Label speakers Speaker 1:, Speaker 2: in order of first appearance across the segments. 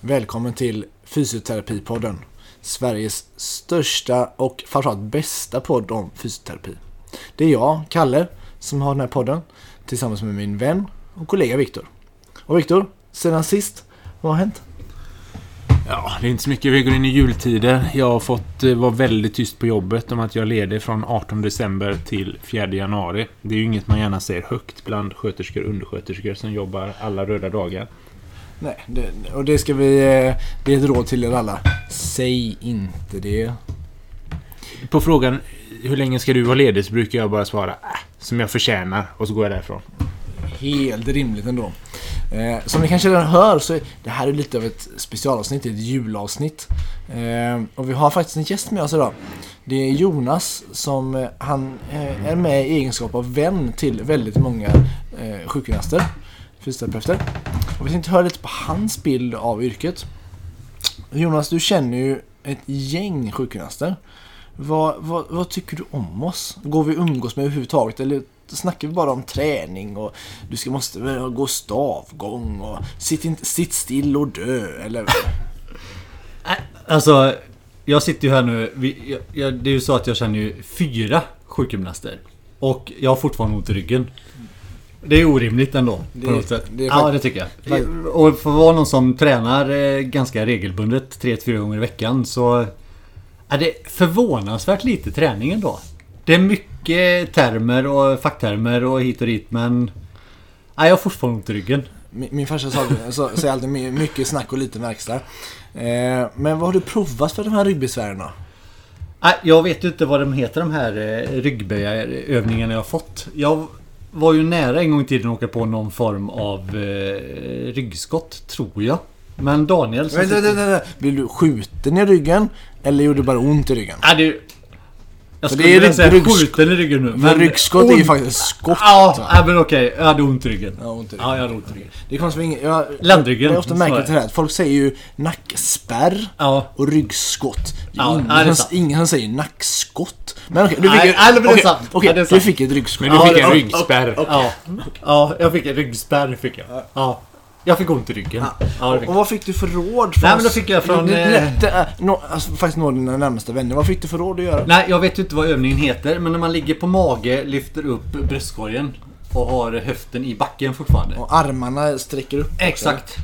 Speaker 1: Välkommen till Fysioterapipodden. Sveriges största och framförallt bästa podd om fysioterapi. Det är jag, Kalle, som har den här podden tillsammans med min vän och kollega Viktor. Och Viktor, sedan sist, vad har hänt?
Speaker 2: Ja, det är inte så mycket. Vi går in i jultider. Jag har fått eh, vara väldigt tyst på jobbet om att jag är ledig från 18 december till 4 januari. Det är ju inget man gärna säger högt bland sköterskor och undersköterskor som jobbar alla röda dagar.
Speaker 1: Nej, det, och det ska vi... eh, Det är ett råd till er alla. Säg inte det.
Speaker 2: På frågan hur länge ska du vara ledig så brukar jag bara svara äh, som jag förtjänar och så går jag därifrån.
Speaker 1: Helt rimligt ändå. Eh, som ni kanske redan hör så är det här är lite av ett specialavsnitt, ett julavsnitt. Eh, och vi har faktiskt en gäst med oss idag. Det är Jonas som eh, han eh, är med i egenskap av vän till väldigt många eh, sjukgymnaster, fysioterapeuter. Och vi tänkte höra lite på hans bild av yrket. Jonas, du känner ju ett gäng sjukgymnaster. Vad, vad, vad tycker du om oss? Går vi umgås med överhuvudtaget eller snackar vi bara om träning och du ska, måste väl gå stavgång och sitt, in, sitt still och dö eller?
Speaker 3: Äh, alltså, jag sitter ju här nu. Vi, jag, jag, det är ju så att jag känner ju fyra sjukgymnaster. Och jag har fortfarande ont i ryggen. Det är orimligt ändå
Speaker 1: Det-
Speaker 3: på något sätt.
Speaker 1: det
Speaker 3: ja, det tycker jag. Och för att vara någon som tränar eh, ganska regelbundet 3-4 gånger i veckan så är det förvånansvärt lite träning ändå. Det är mycket termer och facktermer och hit och dit men... Nej, jag har fortfarande ont i ryggen.
Speaker 1: Min, min farsa sa, så, säger alltid my- mycket snack och lite verkstad. Eh, men vad har du provat för de här ryggbesvären då?
Speaker 3: Jag vet ju inte vad de heter de här eh, ryggböjarövningarna jag har fått. Jag var ju nära en gång i tiden att åka på någon form av eh, ryggskott, tror jag. Men Daniel som
Speaker 1: Vänta,
Speaker 3: sitter...
Speaker 1: vänta, vänta. Blev du skjuten i ryggen? Eller gjorde det bara ont i ryggen?
Speaker 3: Ja, det... Jag skulle vilja säga
Speaker 1: ryggsk-
Speaker 3: skjuten i ryggen nu.
Speaker 1: Men ryggskott är ju
Speaker 3: ont-
Speaker 1: faktiskt skott.
Speaker 3: Ja, ja, men okej. Jag hade ont i ryggen.
Speaker 1: Ja, ont i ryggen.
Speaker 3: Ja, jag hade ont i ryggen.
Speaker 1: Det är konstigt, ingen, jag,
Speaker 3: Ländryggen,
Speaker 1: Jag är ofta märkt det här. Folk säger ju nackspärr
Speaker 3: Ja.
Speaker 1: och ryggskott.
Speaker 3: Ja,
Speaker 1: ingen,
Speaker 3: ja, sant.
Speaker 1: ingen som säger nackskott. Men okej, du fick
Speaker 3: Nej,
Speaker 1: ju-
Speaker 3: nej, sant. Ja, det är
Speaker 1: du fick ett ryggskott.
Speaker 2: Men du
Speaker 3: Ja,
Speaker 2: fick
Speaker 3: det-
Speaker 2: en
Speaker 3: ja,
Speaker 2: ryggspärr.
Speaker 3: Ja. ja, jag fick en ryggspärr fick jag. Ja. Jag fick ont i ryggen. Ja,
Speaker 1: Och vad fick du för råd? Från
Speaker 3: Nej, men då fick jag från, eh,
Speaker 1: det är- nå- alltså, faktiskt några av dina närmaste vänner. Vad fick du för råd att göra?
Speaker 3: Nej, jag vet ju inte vad övningen heter. Men när man ligger på mage, lyfter upp bröstkorgen och har höften i backen fortfarande.
Speaker 1: Och armarna sträcker upp. också.
Speaker 3: Exakt.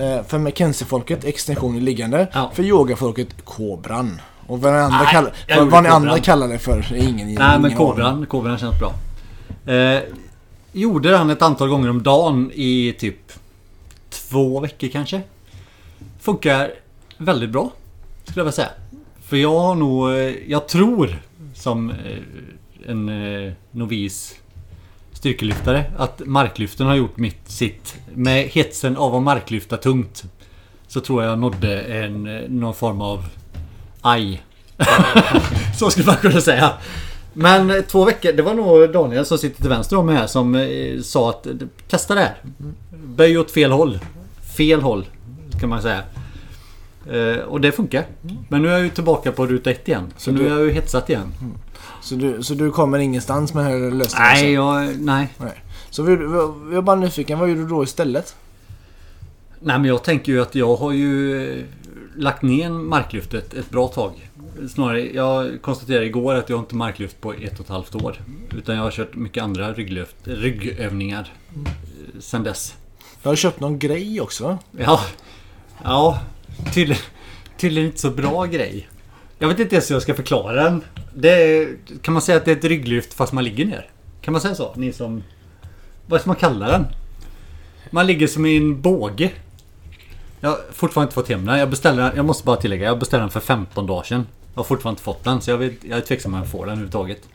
Speaker 1: Eh, För McKenzie-folket extension i liggande.
Speaker 3: Ja.
Speaker 1: För yogafolket kobran. Och vad ni andra,
Speaker 3: Nej,
Speaker 1: kallar,
Speaker 3: gjorde
Speaker 1: vad ni andra kallar det för är ingen
Speaker 3: Nej, men
Speaker 1: ingen
Speaker 3: kobran, kobran känns bra. Eh, gjorde den ett antal gånger om dagen i typ två veckor kanske. Funkar väldigt bra, skulle jag vilja säga. För jag har nog, eh, jag tror som eh, en novis styrkelyftare att marklyften har gjort mitt sitt. Med hetsen av att marklyfta tungt. Så tror jag nådde en, någon form av aj. Så skulle man kunna säga. Men eh, två veckor, det var nog Daniel som sitter till vänster om mig här som eh, sa att testa det här. Böj åt fel håll. Fel håll, kan man säga. Eh, och det funkar. Men nu är jag ju tillbaka på ruta ett igen. Så,
Speaker 1: Så
Speaker 3: nu
Speaker 1: du-
Speaker 3: är jag ju hetsat igen.
Speaker 1: Så du, så du kommer ingenstans med den här lösningen?
Speaker 3: Nej, jag, nej.
Speaker 1: Nej. Så vi, jag är bara nyfiken, vad gjorde du då istället?
Speaker 3: Nej men jag tänker ju att jag har ju eh, lagt ner marklyftet ett bra tag. Snarare, jag konstaterade igår att jag inte marklyft på ett och ett halvt år. Utan jag har kört mycket andra rygglyft, ryggövningar eh, sen dess.
Speaker 1: Jag har köpt någon grej också.
Speaker 3: Ja, ja tydligen, tydligen inte så bra grej. Jag vet inte ens hur jag ska förklara den. Det är, kan man säga att det är ett rygglyft fast man ligger ner? Kan man säga så? Ni som... Vad ska man kalla den? Man ligger som i en båge. Jag har fortfarande inte fått hem den. Jag beställde den, jag måste bara tillägga, jag beställde den för 15 dagar sedan. Jag har fortfarande inte fått den så jag, vet, jag är tveksam om jag får den överhuvudtaget.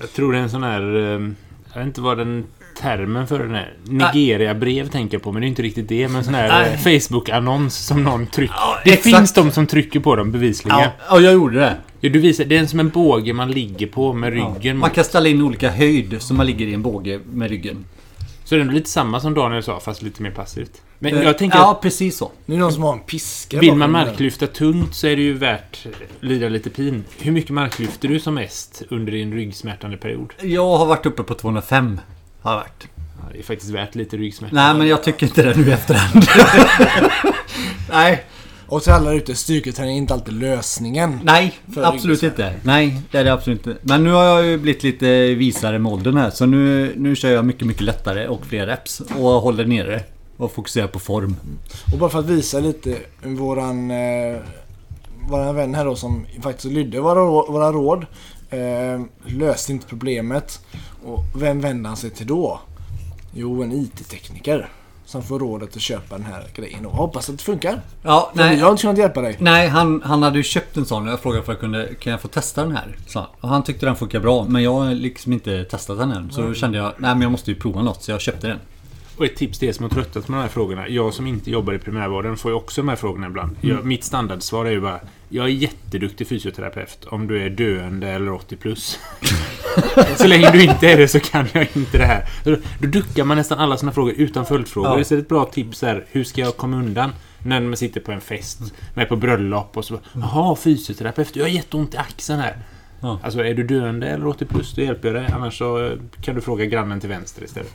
Speaker 2: Jag tror det är en sån här... Eh, jag vet inte vad den termen för den är. Nigeria-brev tänker jag på, men det är inte riktigt det. Men sån här eh, Facebook-annons som någon trycker.
Speaker 3: Ja,
Speaker 2: det
Speaker 3: exakt.
Speaker 2: finns de som trycker på dem bevisligen.
Speaker 3: Ja, ja, jag gjorde det.
Speaker 2: Ja, du visar, det är som en båge man ligger på med ryggen
Speaker 3: Ja. Man kan ställa in olika höjd så man ligger i en båge med ryggen.
Speaker 2: Så det är lite samma som Daniel sa, fast lite mer passivt. Men
Speaker 3: Eh,
Speaker 2: jag tänker
Speaker 3: Ja, precis så.
Speaker 1: Det är någon som har en piska
Speaker 2: vill man marklyfta tungt så är det ju värt lida lite pin. Hur mycket marklyfter du som mest under din ryggsmärtande period?
Speaker 3: Jag har varit uppe på 205. Har jag varit.
Speaker 2: Det är faktiskt värt lite ryggsmärta.
Speaker 3: Nej, men jag tycker inte det nu i efterhand. Nej,
Speaker 1: Och till alla ute, styrketräning är inte alltid lösningen.
Speaker 3: nej,
Speaker 1: För
Speaker 3: absolut inte. Nej, det är det absolut inte. Men nu har jag ju blivit lite visare med åldern här. Så nu, nu kör jag mycket, mycket lättare och fler reps. Och håller nere. Och fokuserar på form.
Speaker 1: Och bara för att visa lite våran, eh, våran vän här då som faktiskt lydde våra, våra råd. Eh, löste inte problemet. Och vem vände han sig till då? Jo, en IT-tekniker. Som får rådet att köpa den här grejen och hoppas att det funkar.
Speaker 3: Ja, nej.
Speaker 1: jag har inte kunnat hjälpa dig.
Speaker 3: Nej, han, han hade ju köpt en sån jag frågade för att kunde, kan jag få testa den här? Så, och han tyckte den funkar bra, men jag har liksom inte testat den än. Så då kände jag, nej men jag måste ju prova något, så jag köpte den.
Speaker 2: Och ett tips till er som har tröttat med de här frågorna. Jag som inte jobbar i primärvården får ju också de här frågorna ibland. Jag, mitt standardsvar är ju bara Jag är jätteduktig fysioterapeut om du är döende eller 80 plus. så länge du inte är det så kan jag inte det här. Då, då duckar man nästan alla sina frågor utan följdfrågor.
Speaker 3: Ja.
Speaker 2: Det är ett bra tips här. Hur ska jag komma undan? När man sitter på en fest, med på bröllop och så Jaha, fysioterapeut. Jag har jätteont i axeln här.
Speaker 3: Ja.
Speaker 2: Alltså är du döende eller 80 plus, då hjälper jag dig. Annars så eh, kan du fråga grannen till vänster istället.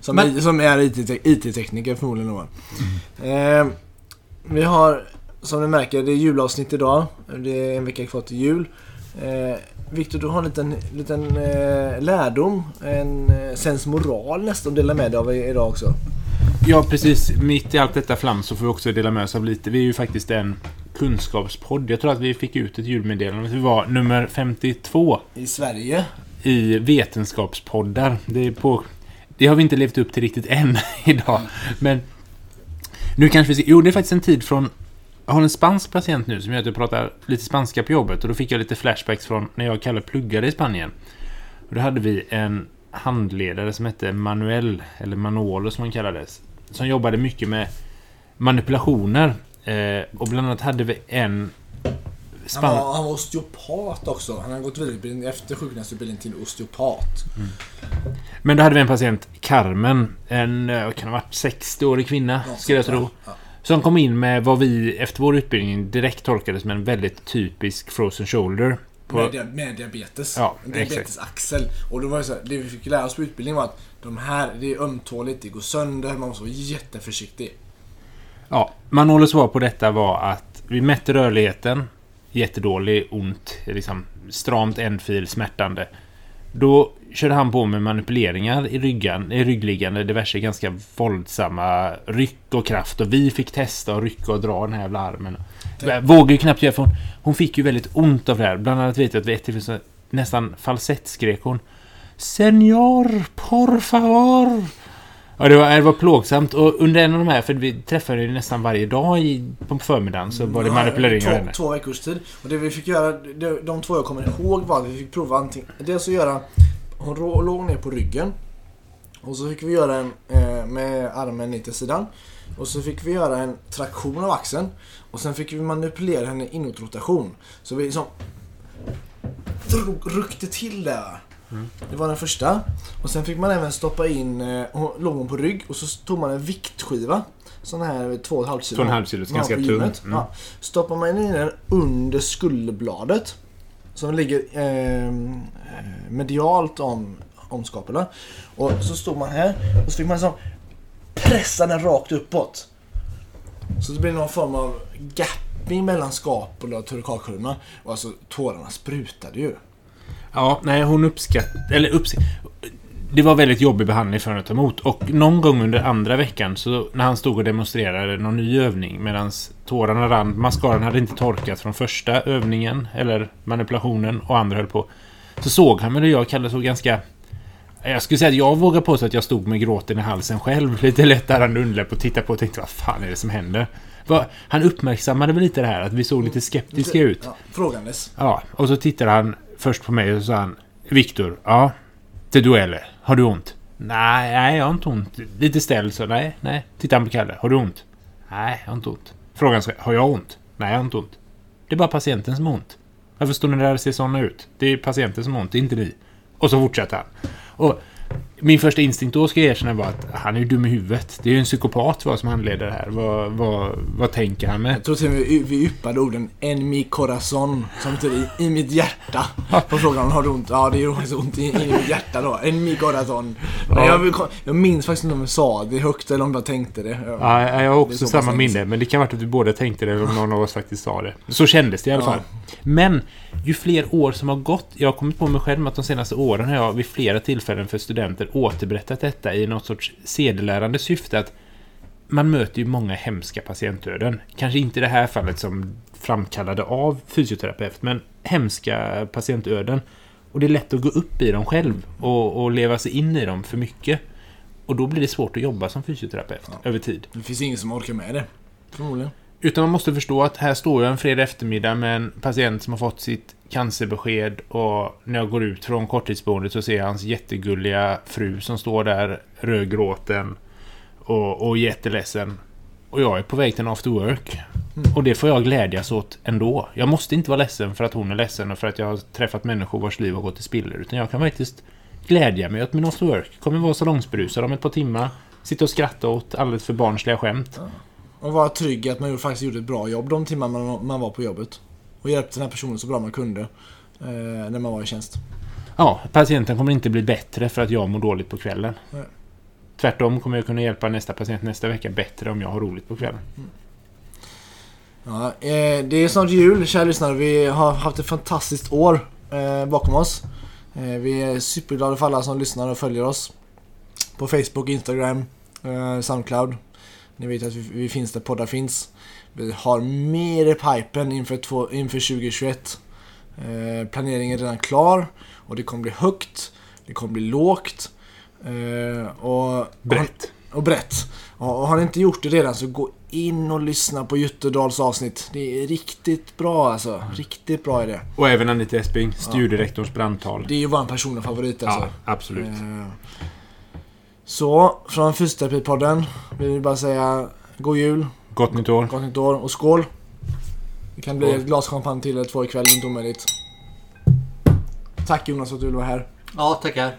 Speaker 1: Som,
Speaker 3: Men-
Speaker 1: som är IT-te- IT-tekniker förmodligen då. Eh, vi har, som ni märker, det är julavsnitt idag. Det är en vecka kvar till jul. Eh, Viktor, du har en liten, liten eh, lärdom, en eh, sensmoral nästan att dela med dig av idag också.
Speaker 2: Ja, precis. Mitt i allt detta flam så får vi också dela med oss av lite. Vi är ju faktiskt en kunskapspodd. Jag tror att vi fick ut ett julmeddelande. Vi var nummer 52
Speaker 1: I Sverige.
Speaker 2: i vetenskapspoddar. Det, på, det har vi inte levt upp till riktigt än idag. Men nu kanske vi ser... Jo, det är faktiskt en tid från... Jag har en spansk patient nu som gör att jag pratar lite spanska på jobbet. Och då fick jag lite flashbacks från när jag Kalle pluggade i Spanien. Och då hade vi en handledare som hette Manuel, eller Manolo som han kallades. Som jobbade mycket med manipulationer. Eh, och bland annat hade vi en...
Speaker 1: Han
Speaker 2: Span-
Speaker 1: var, han var osteopat också. Han har gått vidareutbildning efter sjukgymnastutbildning till osteopat.
Speaker 2: Men då hade vi en patient, Carmen, en eh, kan ha varit 60-årig kvinna,
Speaker 1: Något
Speaker 2: skulle jag tro.
Speaker 1: Ja.
Speaker 2: Som kom in med vad vi efter vår utbildning direkt tolkade som en väldigt typisk frozen shoulder. På,
Speaker 1: Med, dia- med diabetes.
Speaker 2: Ja,
Speaker 1: diabetesaxel. Och då var det så här, det vi fick lära oss på utbildningen var att de här, det är ömtåligt, det går sönder, man måste vara jätteförsiktig
Speaker 2: ja, Manolos svar på detta var att vi mätte rörligheten, jättedålig, ont, liksom stramt ändfil, smärtande. Då körde han på med manipuleringar i ryggen, i ryggliggande, diverse ganska våldsamma ryck och kraft. Och vi fick testa och rycka och dra den här jävla armen. Jag vågade ju knappt göra för hon, hon fick ju väldigt ont av det här. Bland annat vet jag att vid ett tillfälle nästan nästan falsettskrek hon Senor, por favor. Ja, det var, det var plågsamt. Och under en av de här, för vi träffade ju nästan varje dag i, på förmiddagen, så var det
Speaker 1: Ja,
Speaker 2: manipuleringar av
Speaker 1: två,
Speaker 2: henne.
Speaker 1: två veckors tid. Och det vi fick göra, de, de två jag kommer ihåg var att vi fick prova antingen, dels att göra, hon rå, låg ner på ryggen. Och så fick vi göra en eh, med armen ner till sidan. Och så fick vi göra en traktion av axeln. Och sen fick vi manipulera henne inåtrotation. Så vi liksom drog, ryckte till där. Det var den första. Och sen fick man även stoppa in, eh, hon låg hon på rygg och så tog man en viktskiva. Sån här 2,5 kilo.
Speaker 2: 2,5 kilo, ganska tung. Mm.
Speaker 1: Ja. Stoppar man in den under skulderbladet. Som ligger eh, medialt om, om skapeln. Och så stod man här och så fick man liksom pressa den rakt uppåt. Så det blir någon form av gapping mellan skapel och turkalkurvorna. Och alltså tårarna sprutade ju.
Speaker 2: Ja, nej hon uppskattade... Eller uppskatt... Det var väldigt jobbig behandling för henne att ta emot. Och någon gång under andra veckan, så när han stod och demonstrerade någon ny övning medan tårarna rann, mascaran hade inte torkat från första övningen, eller manipulationen, och andra höll på. Så såg han mig och jag och Kalle såg ganska... Jag skulle säga att jag vågar påstå att jag stod med gråten i halsen själv. Lite lätt darrande underläpp och tittade på och tänkte vad fan är det som händer? Han uppmärksammade väl lite det här att vi såg lite skeptiska ut.
Speaker 1: Ja, frågandes.
Speaker 2: Ja, och så tittade han först på mig och så sa han Viktor, ja, det dueller. Har du ont? Nej, nej, jag har inte ont. Lite ställd så, nej, nej. Titta han på Kalle, har du ont? Nej, jag har inte ont. Frågan ska, har jag ont? Nej, jag har inte ont. Det är bara patienten som har ont. Varför står ni där och ser sådana ut? Det är patienten som har ont, det är inte ni. Och så fortsätter han. Och min första instinkt då ska jag erkänna var att han är ju dum i huvudet. Det är ju en psykopat vad som handleder det här. Vad, vad, vad tänker han med?
Speaker 1: Jag tror till och med vi, vi yppade orden en mi corazon som betyder i, i mitt hjärta. På frågan om har du ont? Ja det gör faktiskt ont i, i mitt hjärta då. En mi corazon. Men jag, jag minns faktiskt inte om vi sa det högt eller om jag tänkte det.
Speaker 2: Ja, jag har också
Speaker 1: så
Speaker 2: samma minne, men det kan vara att vi båda tänkte det eller om någon av oss faktiskt sa det. Så kändes det i alla
Speaker 1: Ja.
Speaker 2: fall. Men ju fler år som har gått, jag har kommit på mig själv att de senaste åren har jag vid flera tillfällen för studenter återberättat detta i något sorts sedelärande syfte att man möter ju många hemska patientöden. Kanske inte i det här fallet som framkallade av fysioterapeut, men hemska patientöden. Och det är lätt att gå upp i dem själv och, och leva sig in i dem för mycket. Och då blir det svårt att jobba som fysioterapeut över tid.
Speaker 1: Det finns ingen som orkar med det. Förmodligen.
Speaker 2: Utan man måste förstå att här står jag en fredag eftermiddag med en patient som har fått sitt cancerbesked och när jag går ut från korttidsboendet så ser jag hans jättegulliga fru som står där rödgråten och, och jätteledsen. Och jag är på väg till en after work. Och det får jag glädjas åt ändå. Jag måste inte vara ledsen för att hon är ledsen och för att jag har träffat människor vars liv har gått till spiller. Utan jag kan faktiskt glädja mig åt min after work. Kommer vara salongsberusad om ett par timmar. Sitta och skratta åt alldeles för barnsliga skämt.
Speaker 1: Och vara trygg i att man faktiskt gjorde ett bra jobb de timmar man, man var på jobbet. Och hjälpte den här personen så bra man kunde. Eh, när man var i tjänst.
Speaker 2: Ja, patienten kommer inte bli bättre för att jag mår dåligt på kvällen.
Speaker 1: Nej.
Speaker 2: Tvärtom kommer jag kunna hjälpa nästa patient nästa vecka bättre om jag har roligt på kvällen.
Speaker 1: Ja, eh, det är snart jul, kära lyssnare. Vi har haft ett fantastiskt år eh, bakom oss. Eh, vi är superglada för alla som lyssnar och följer oss. På Facebook, Instagram, eh, Soundcloud. Ni vet att vi, vi finns där poddar finns. Vi har mer i pipen inför, två, inför 2021. Eh, planeringen är redan klar och det kommer bli högt. Det kommer bli lågt. Eh, och,
Speaker 2: Brett.
Speaker 1: och brett. Och och har ni inte gjort det redan så gå in och lyssna på Jutterdals avsnitt. Det är riktigt bra alltså. Riktigt bra är det.
Speaker 2: Och även Anita Esping, studierektorns brandtal.
Speaker 1: Det är ju vår personliga favorit alltså.
Speaker 2: Ja, absolut.
Speaker 1: Eh, Så, från Fysioterapipodden vill vi bara säga God Jul,
Speaker 2: Gott nytt år.
Speaker 1: Gott Nytt År och skål! Det kan bli
Speaker 2: Skål.
Speaker 1: ett glas champagne till eller två ikväll, inte omöjligt. Tack Jonas för att du ville vara här.
Speaker 3: Ja, tackar.